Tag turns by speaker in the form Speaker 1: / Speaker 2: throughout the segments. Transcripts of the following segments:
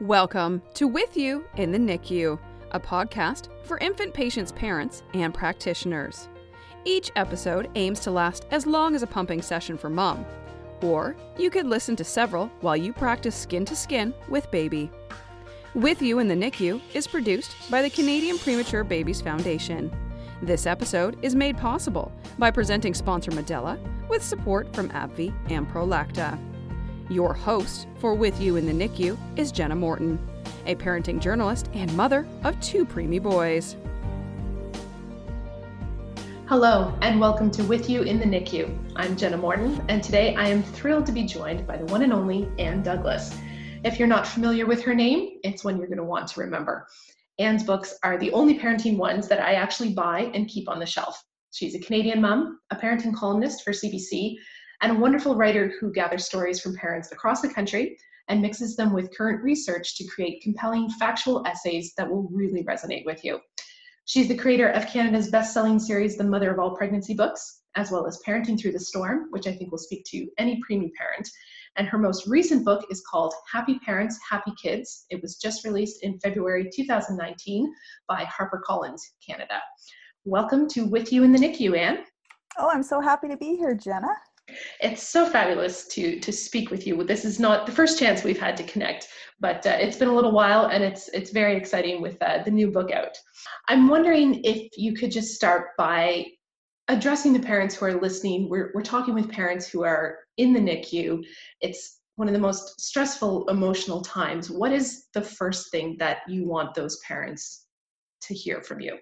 Speaker 1: Welcome to With You in the NICU, a podcast for infant patients' parents and practitioners. Each episode aims to last as long as a pumping session for mom, or you could listen to several while you practice skin to skin with baby. With You in the NICU is produced by the Canadian Premature Babies Foundation. This episode is made possible by presenting sponsor Medela with support from AbbVie and Prolacta. Your host for With You in the NICU is Jenna Morton, a parenting journalist and mother of two preemie boys.
Speaker 2: Hello, and welcome to With You in the NICU. I'm Jenna Morton, and today I am thrilled to be joined by the one and only Ann Douglas. If you're not familiar with her name, it's one you're going to want to remember. Ann's books are the only parenting ones that I actually buy and keep on the shelf. She's a Canadian mom, a parenting columnist for CBC, and a wonderful writer who gathers stories from parents across the country and mixes them with current research to create compelling factual essays that will really resonate with you. She's the creator of Canada's best-selling series, The Mother of All Pregnancy Books, as well as Parenting Through the Storm, which I think will speak to any preemie parent. And her most recent book is called Happy Parents, Happy Kids. It was just released in February 2019 by HarperCollins Canada. Welcome to With You in the NICU, Ann.
Speaker 3: Oh, I'm so happy to be here, Jenna.
Speaker 2: It's so fabulous to to speak with you. This is not the first chance we've had to connect, but uh, it's been a little while, and it's it's very exciting with uh, the new book out. I'm wondering if you could just start by addressing the parents who are listening. We're we're talking with parents who are in the NICU. It's one of the most stressful emotional times. What is the first thing that you want those parents to hear from you?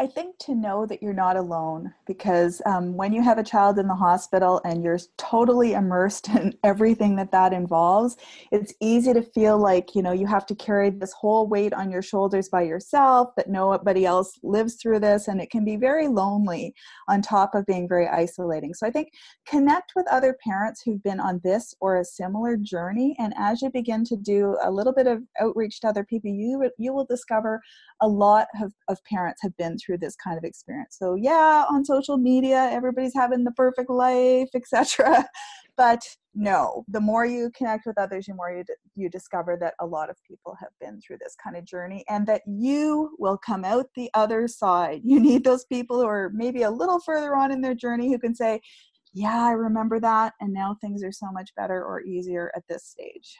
Speaker 3: I think to know that you're not alone because um, when you have a child in the hospital and you're totally immersed in everything that that involves, it's easy to feel like you know you have to carry this whole weight on your shoulders by yourself. That nobody else lives through this, and it can be very lonely on top of being very isolating. So I think connect with other parents who've been on this or a similar journey, and as you begin to do a little bit of outreach to other people, you you will discover a lot of, of parents have been through through this kind of experience. So yeah, on social media, everybody's having the perfect life, etc. But no, the more you connect with others, the more you d- you discover that a lot of people have been through this kind of journey, and that you will come out the other side. You need those people who are maybe a little further on in their journey who can say, "Yeah, I remember that, and now things are so much better or easier at this stage."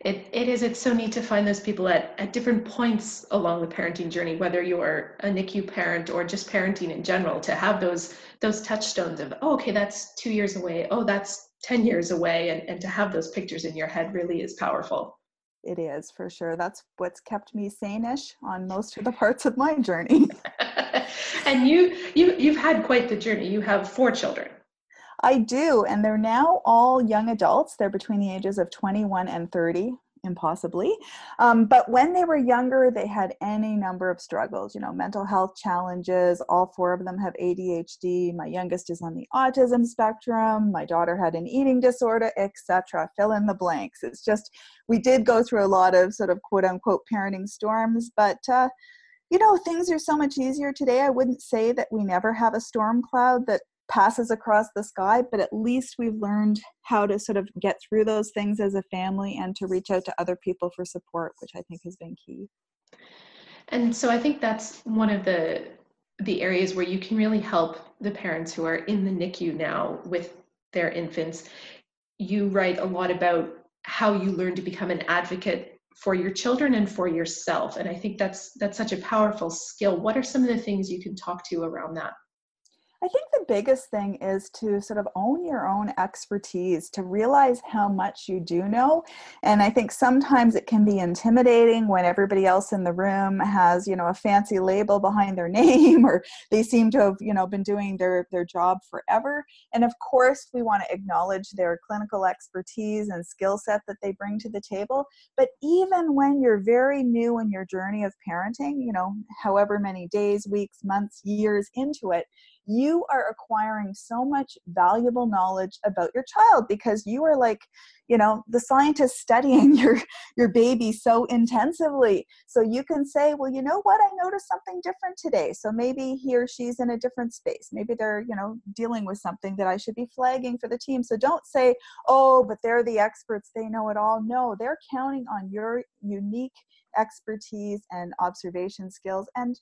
Speaker 2: It, it is. It's so neat to find those people at, at different points along the parenting journey, whether you're a NICU parent or just parenting in general, to have those those touchstones of, oh, okay, that's two years away. Oh, that's 10 years away. And, and to have those pictures in your head really is powerful.
Speaker 3: It is for sure. That's what's kept me sane-ish on most of the parts of my journey.
Speaker 2: and you you you've had quite the journey. You have four children.
Speaker 3: I do, and they're now all young adults. They're between the ages of 21 and 30, impossibly. Um, but when they were younger, they had any number of struggles, you know, mental health challenges. All four of them have ADHD. My youngest is on the autism spectrum. My daughter had an eating disorder, etc. Fill in the blanks. It's just, we did go through a lot of sort of quote unquote parenting storms, but uh, you know, things are so much easier today. I wouldn't say that we never have a storm cloud that passes across the sky, but at least we've learned how to sort of get through those things as a family and to reach out to other people for support, which I think has been key.
Speaker 2: And so I think that's one of the the areas where you can really help the parents who are in the NICU now with their infants. You write a lot about how you learn to become an advocate for your children and for yourself and i think that's that's such a powerful skill what are some of the things you can talk to around that
Speaker 3: the biggest thing is to sort of own your own expertise, to realize how much you do know. And I think sometimes it can be intimidating when everybody else in the room has, you know, a fancy label behind their name or they seem to have, you know, been doing their, their job forever. And of course, we want to acknowledge their clinical expertise and skill set that they bring to the table. But even when you're very new in your journey of parenting, you know, however many days, weeks, months, years into it, you are acquiring so much valuable knowledge about your child because you are like you know the scientist studying your your baby so intensively. So you can say well you know what? I noticed something different today. So maybe he or she's in a different space. Maybe they're you know dealing with something that i should be flagging for the team. So don't say oh but they're the experts. They know it all. No they're counting on your unique expertise and observation skills. And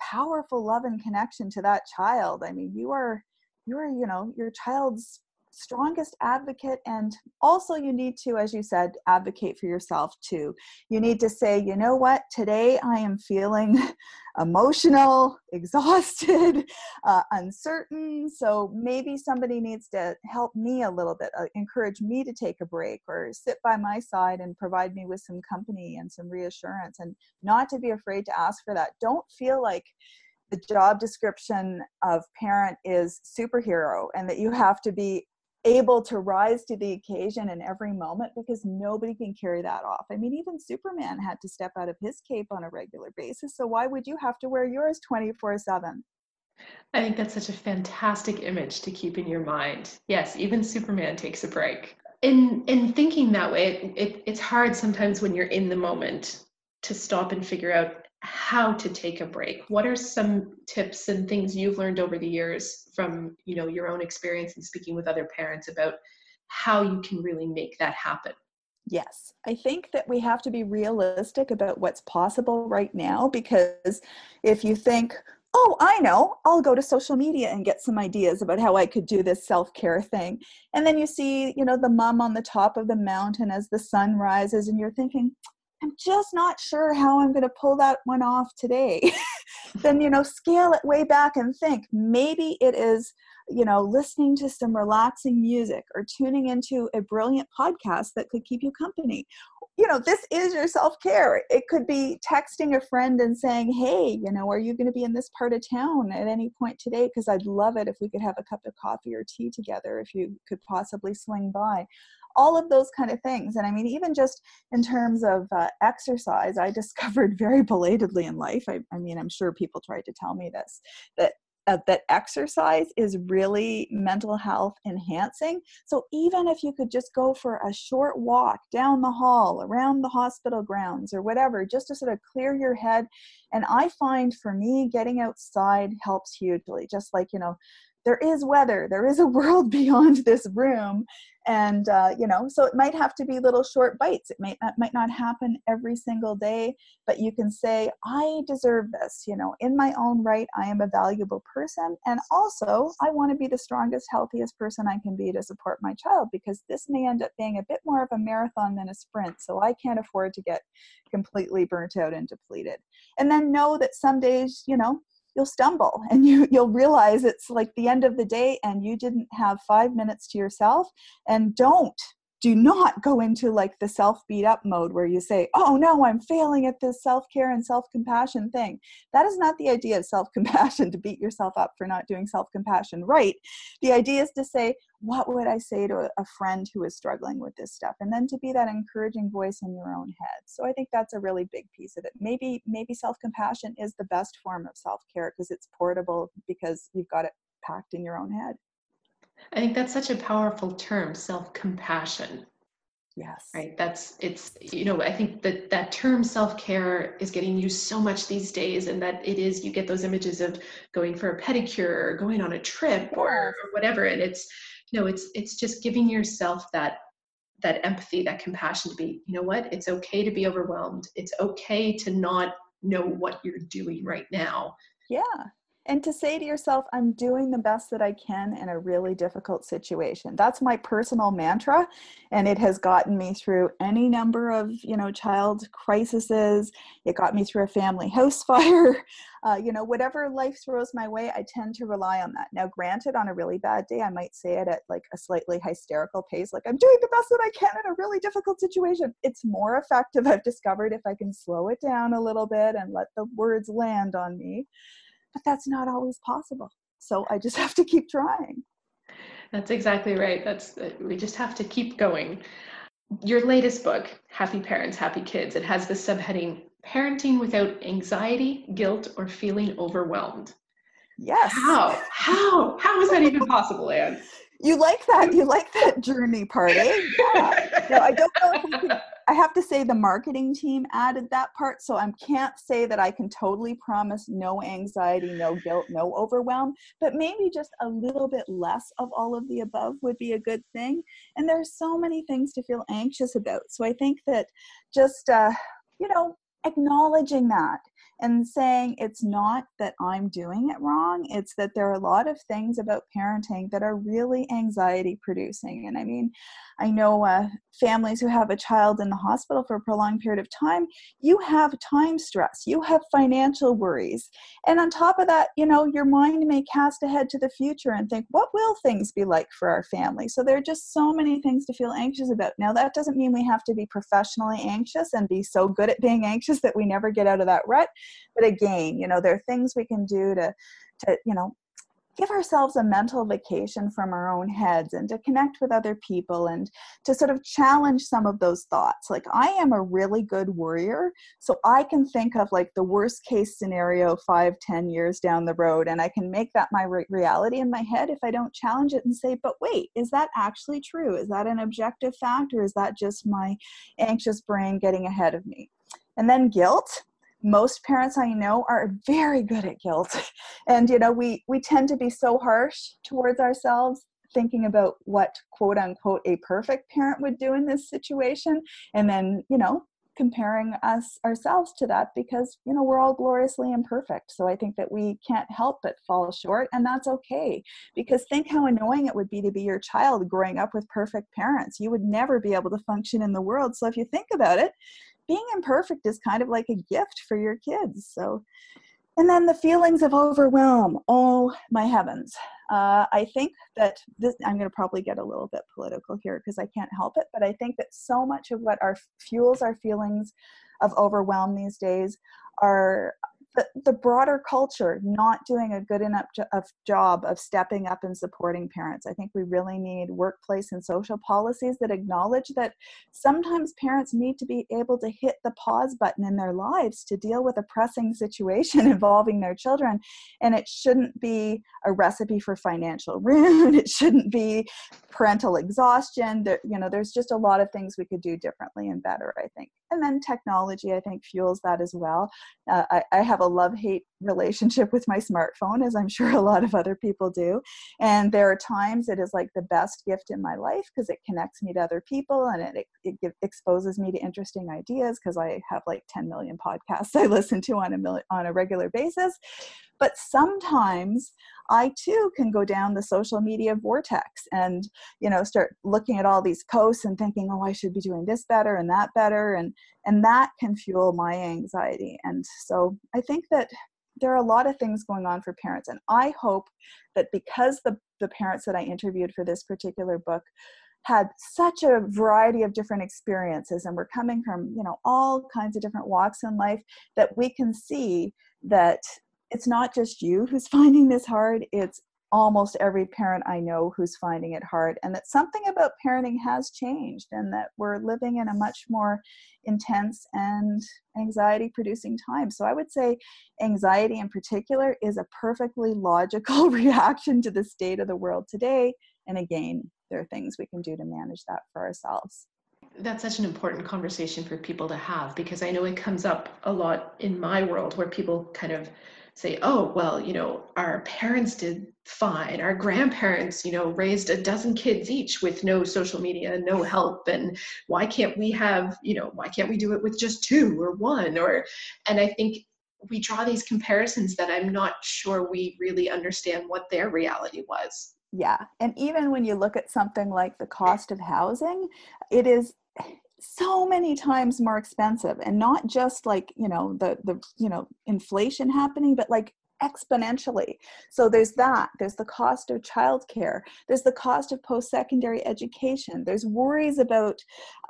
Speaker 3: powerful love and connection to that child. I mean you are you are you know your child's strongest advocate and also you need to as you said advocate for yourself too. You need to say you know what? Today i am feeling emotional exhausted uh, uncertain so maybe somebody needs to help me a little bit uh, encourage me to take a break or sit by my side and provide me with some company and some reassurance and not to be afraid to ask for that. Don't feel like the job description of parent is superhero and that you have to be able to rise to the occasion in every moment because nobody can carry that off. I mean, even Superman had to step out of his cape on a regular basis. So why would you have to wear yours 24 7?
Speaker 2: I think that's such a fantastic image to keep in your mind. Yes, even Superman takes a break. In in thinking that way, it, it, it's hard sometimes when you're in the moment to stop and figure out how to take a break. What are some tips and things you've learned over the years from you know your own experience and speaking with other parents about how you can really make that happen?
Speaker 3: Yes. I think that we have to be realistic about what's possible right now because if you think oh i know. I'll go to social media and get some ideas about how i could do this self-care thing. And then you see you know the mom on the top of the mountain as the sun rises and you're thinking I'm just not sure how I'm going to pull that one off today. then, you know, scale it way back and think maybe it is, you know, listening to some relaxing music or tuning into a brilliant podcast that could keep you company. You know, this is your self care. It could be texting a friend and saying, hey, you know, are you going to be in this part of town at any point today? Because I'd love it if we could have a cup of coffee or tea together if you could possibly swing by all of those kind of things. And I mean, even just in terms of uh, exercise, I discovered very belatedly in life. I, I mean, I'm sure people tried to tell me this that uh, that exercise is really mental health enhancing. So even if you could just go for a short walk down the hall, around the hospital grounds, or whatever, just to sort of clear your head. And I find for me, getting outside helps hugely. Just like, you know, there is weather. There is a world beyond this room. And uh, you know so it might have to be little short bites. It might not, might not happen every single day but you can say i deserve this. You know in my own right i am a valuable person and also i want to be the strongest healthiest person i can be to support my child because this may end up being a bit more of a marathon than a sprint so i can't afford to get completely burnt out and depleted. And then know that some days you know you'll stumble and you you'll realize it's like the end of the day and you didn't have 5 minutes to yourself. And don't do not go into like the self beat up mode where you say, oh no, I'm failing at this self care and self compassion thing. That is not the idea of self compassion to beat yourself up for not doing self compassion right. The idea is to say, what would I say to a friend who is struggling with this stuff? And then to be that encouraging voice in your own head. So I think that's a really big piece of it. Maybe, maybe self compassion is the best form of self care because it's portable because you've got it packed in your own head.
Speaker 2: I think that's such a powerful term, self-compassion.
Speaker 3: Yes.
Speaker 2: Right. That's it's you know, I think that that term self-care is getting used so much these days and that it is you get those images of going for a pedicure or going on a trip or, or whatever and it's you know, it's it's just giving yourself that that empathy, that compassion to be, you know what? It's okay to be overwhelmed. It's okay to not know what you're doing right now.
Speaker 3: Yeah and to say to yourself i'm doing the best that i can in a really difficult situation. That's my personal mantra and it has gotten me through any number of you know child crises. It got me through a family house fire. Uh, you know whatever life throws my way i tend to rely on that. Now granted on a really bad day i might say it at like a slightly hysterical pace like i'm doing the best that i can in a really difficult situation. It's more effective i've discovered if i can slow it down a little bit and let the words land on me but that's not always possible. So I just have to keep trying.
Speaker 2: That's exactly right. That's we just have to keep going. Your latest book, Happy Parents, Happy Kids, it has the subheading Parenting Without Anxiety, Guilt, or Feeling Overwhelmed.
Speaker 3: Yes.
Speaker 2: How? How? How is that even possible, Ann?
Speaker 3: You like that? You like that journey part, eh? Yeah. No, I don't know if we could, I have to say the marketing team added that part, so I can't say that I can totally promise no anxiety, no guilt, no overwhelm, but maybe just a little bit less of all of the above would be a good thing. And there's so many things to feel anxious about. So I think that just uh, you know, acknowledging that and saying it's not that I'm doing it wrong, it's that there are a lot of things about parenting that are really anxiety producing. And I mean, I know uh, families who have a child in the hospital for a prolonged period of time, you have time stress, you have financial worries. And on top of that, you know, your mind may cast ahead to the future and think, what will things be like for our family? So there are just so many things to feel anxious about. Now, that doesn't mean we have to be professionally anxious and be so good at being anxious that we never get out of that rut. But again, you know, there are things we can do to to you know give ourselves a mental vacation from our own heads and to connect with other people and to sort of challenge some of those thoughts. Like i am a really good worrier so i can think of like the worst case scenario five ten years down the road and i can make that my re- reality in my head if i don't challenge it and say but wait is that actually true? Is that an objective fact or is that just my anxious brain getting ahead of me? And then guilt most parents i know are very good at guilt. And you know we we tend to be so harsh towards ourselves thinking about what quote unquote a perfect parent would do in this situation and then you know comparing us ourselves to that because you know we're all gloriously imperfect. So i think that we can't help but fall short and that's okay. Because think how annoying it would be to be your child growing up with perfect parents. You would never be able to function in the world. So if you think about it being imperfect is kind of like a gift for your kids. So, and then the feelings of overwhelm. Oh my heavens. Uh, I think that this, I'm going to probably get a little bit political here because I can't help it, but I think that so much of what our fuels our feelings of overwhelm these days are the, broader culture not doing a good enough jo- of job of stepping up and supporting parents. I think we really need workplace and social policies that acknowledge that sometimes parents need to be able to hit the pause button in their lives to deal with a pressing situation involving their children. And it shouldn't be a recipe for financial ruin. It shouldn't be parental exhaustion. There, you know, there's just a lot of things we could do differently and better, I think. And then technology, I think, fuels that as well. Uh, I, I have a a love hate relationship with my smartphone, as I'm sure a lot of other people do. And there are times it is like the best gift in my life because it connects me to other people and it, it, it exposes me to interesting ideas because I have like 10 million podcasts I listen to on a, mil- on a regular basis. But sometimes I too can go down the social media vortex and, you know, start looking at all these posts and thinking, oh, I should be doing this better and that better. And, and that can fuel my anxiety. And so I think that there are a lot of things going on for parents. And I hope that because the, the parents that I interviewed for this particular book had such a variety of different experiences and we're coming from you know all kinds of different walks in life that we can see that it's not just you who's finding this hard, it's almost every parent I know who's finding it hard, and that something about parenting has changed, and that we're living in a much more intense and anxiety producing time. So I would say anxiety in particular is a perfectly logical reaction to the state of the world today. And again, there are things we can do to manage that for ourselves
Speaker 2: that's such an important conversation for people to have because I know it comes up a lot in my world where people kind of say, oh, well, you know, our parents did fine. Our grandparents, you know, raised a dozen kids each with no social media, no help. And why can't we have, you know, why can't we do it with just two or one? Or, and I think we draw these comparisons that I'm not sure we really understand what their reality was.
Speaker 3: Yeah. And even when you look at something like the cost of housing, it is so many times more expensive and not just like you know the the you know inflation happening but like exponentially. So there's that. There's the cost of childcare. There's the cost of post-secondary education. There's worries about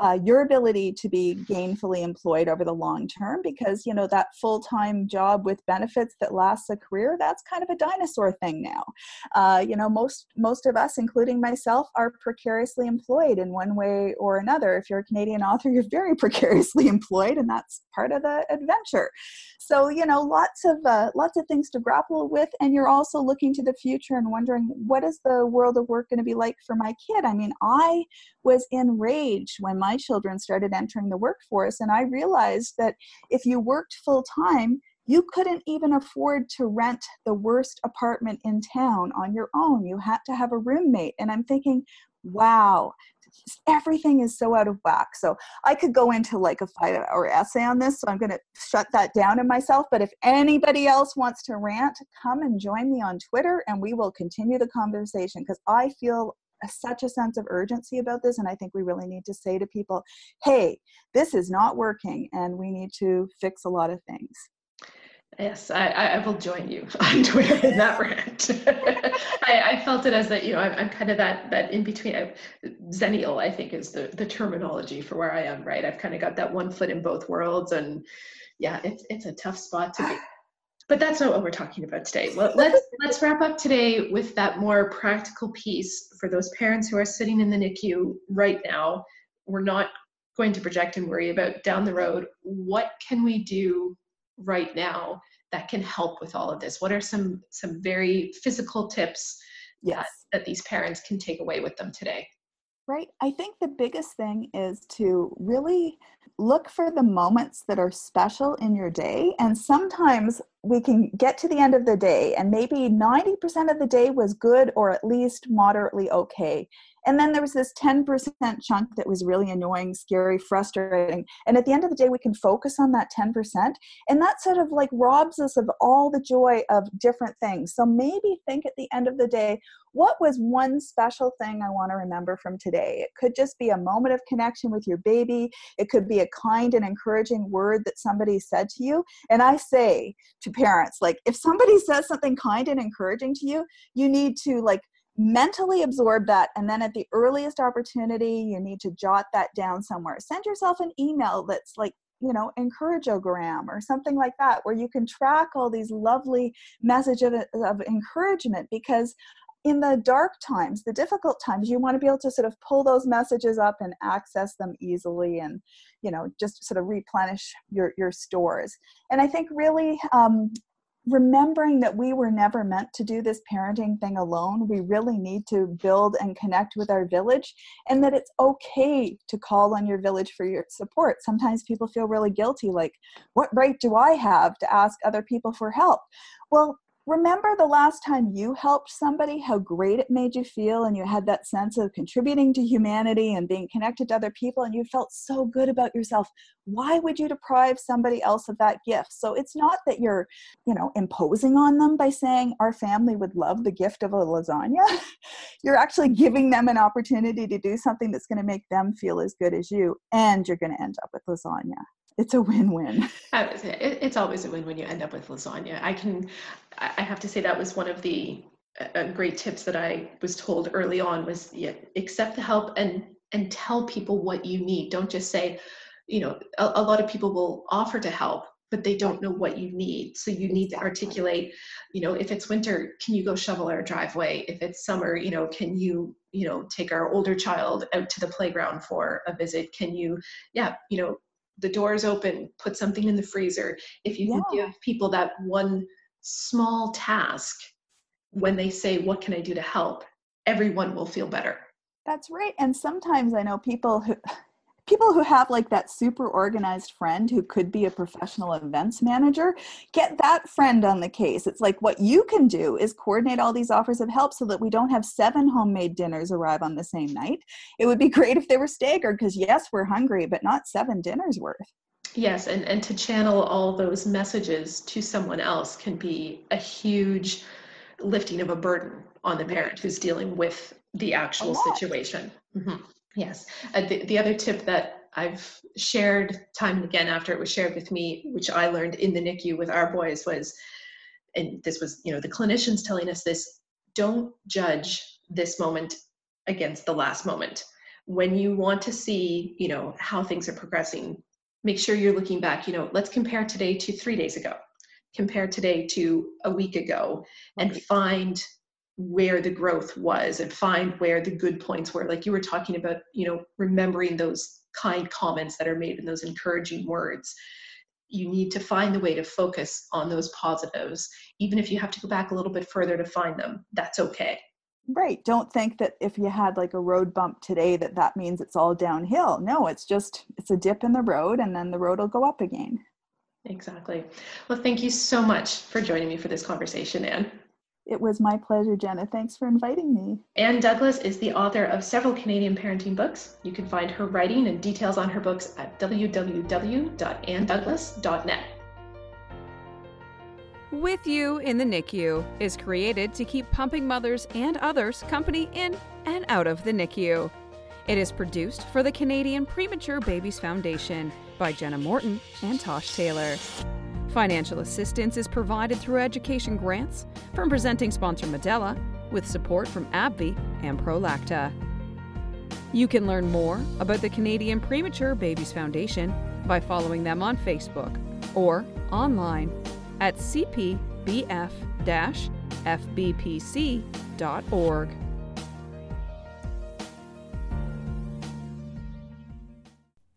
Speaker 3: uh, your ability to be gainfully employed over the long term because you know that full-time job with benefits that lasts a career. That's kind of a dinosaur thing now. Uh, you know, most most of us, including myself, are precariously employed in one way or another. If you're a Canadian author, you're very precariously employed, and that's part of the adventure. So you know, lots of uh, lots of things to grapple with and you're also looking to the future and wondering what is the world of work going to be like for my kid? I mean i was enraged when my children started entering the workforce and i realized that if you worked full time you couldn't even afford to rent the worst apartment in town on your own. You had to have a roommate and i'm thinking wow everything is so out of whack. So I could go into like a five hour essay on this. So I'm going to shut that down in myself. But if anybody else wants to rant, come and join me on Twitter and we will continue the conversation because I feel such a sense of urgency about this. And I think we really need to say to people, hey, this is not working and we need to fix a lot of things.
Speaker 2: Yes, I, I will join you on Twitter in that rant. I, I, felt it as that, you know, I'm, I'm kind of that that in between. I, Xennial, I think, is the the terminology for where I am. Right, I've kind of got that one foot in both worlds, and yeah, it's it's a tough spot to be. But that's not what we're talking about today. Well, let's let's wrap up today with that more practical piece for those parents who are sitting in the NICU right now. We're not going to project and worry about down the road. What can we do right now that can help with all of this? What are some some very physical tips yes. that, that these parents can take away with them today?
Speaker 3: Right. I think the biggest thing is to really look for the moments that are special in your day. And sometimes we can get to the end of the day, and maybe 90% of the day was good or at least moderately okay. And then there was this 10% chunk that was really annoying, scary, frustrating. And at the end of the day, we can focus on that 10%. And that sort of like robs us of all the joy of different things. So maybe think at the end of the day, what was one special thing I want to remember from today? It could just be a moment of connection with your baby. It could be a kind and encouraging word that somebody said to you. And I say to parents, like, if somebody says something kind and encouraging to you, you need to like mentally absorb that and then at the earliest opportunity you need to jot that down somewhere. Send yourself an email that's like you know encourageogram or something like that where you can track all these lovely messages of, of encouragement because in the dark times the difficult times you want to be able to sort of pull those messages up and access them easily and you know just sort of replenish your your stores. And i think really um, remembering that we were never meant to do this parenting thing alone. We really need to build and connect with our village, and that it's okay to call on your village for your support. Sometimes people feel really guilty, like, what right do I have to ask other people for help? Well, remember the last time you helped somebody, how great it made you feel, and you had that sense of contributing to humanity and being connected to other people, and you felt so good about yourself. Why would you deprive somebody else of that gift? So it's not that you're, you know, imposing on them by saying our family would love the gift of a lasagna. you're actually giving them an opportunity to do something that's going to make them feel as good as you, and you're going to end up with lasagna it's a win-win.
Speaker 2: It's always a win when you end up with lasagna. I can, I have to say that was one of the uh, great tips that I was told early on was yeah, accept the help and and tell people what you need. Don't just say, you know, a, a lot of people will offer to help, but they don't know what you need. So you need to articulate, you know, if it's winter, can you go shovel our driveway? If it's summer, you know, can you, you know, take our older child out to the playground for a visit? Can you, yeah, you know, the doors open, put something in the freezer. If you yeah. can give people that one small task when they say, What can I do to help? everyone will feel better.
Speaker 3: That's right. And sometimes I know people who people who have like that super organized friend who could be a professional events manager get that friend on the case. It's like what you can do is coordinate all these offers of help so that we don't have seven homemade dinners arrive on the same night. It would be great if they were staggered because yes we're hungry but not seven dinners worth.
Speaker 2: Yes and and to channel all those messages to someone else can be a huge lifting of a burden on the parent who's dealing with the actual situation. Mm-hmm. Yes. Uh, the, the other tip that I've shared time and again after it was shared with me, which I learned in the NICU with our boys was, and this was, you know, the clinicians telling us this, don't judge this moment against the last moment. When you want to see, you know, how things are progressing, make sure you're looking back, you know, let's compare today to three days ago, compare today to a week ago, and find where the growth was and find where the good points were like you were talking about you know remembering those kind comments that are made and those encouraging words you need to find the way to focus on those positives, even if you have to go back a little bit further to find them. That's okay.
Speaker 3: Right. Don't think that if you had like a road bump today that that means it's all downhill. No, it's just it's a dip in the road and then the road will go up again.
Speaker 2: Exactly. Well, thank you so much for joining me for this conversation, Ann.
Speaker 3: It was my pleasure, Jenna. Thanks for inviting me.
Speaker 2: Ann Douglas is the author of several Canadian parenting books. You can find her writing and details on her books at www.anndouglas.net.
Speaker 1: With You in the NICU is created to keep pumping mothers and others company in and out of the NICU. It is produced for the Canadian Premature Babies Foundation by Jenna Morton and Tosh Taylor. Financial assistance is provided through education grants from presenting sponsor Medela with support from AbbVie and Prolacta. You can learn more about the Canadian Premature Babies Foundation by following them on Facebook or online at cpbf-fbpc.org.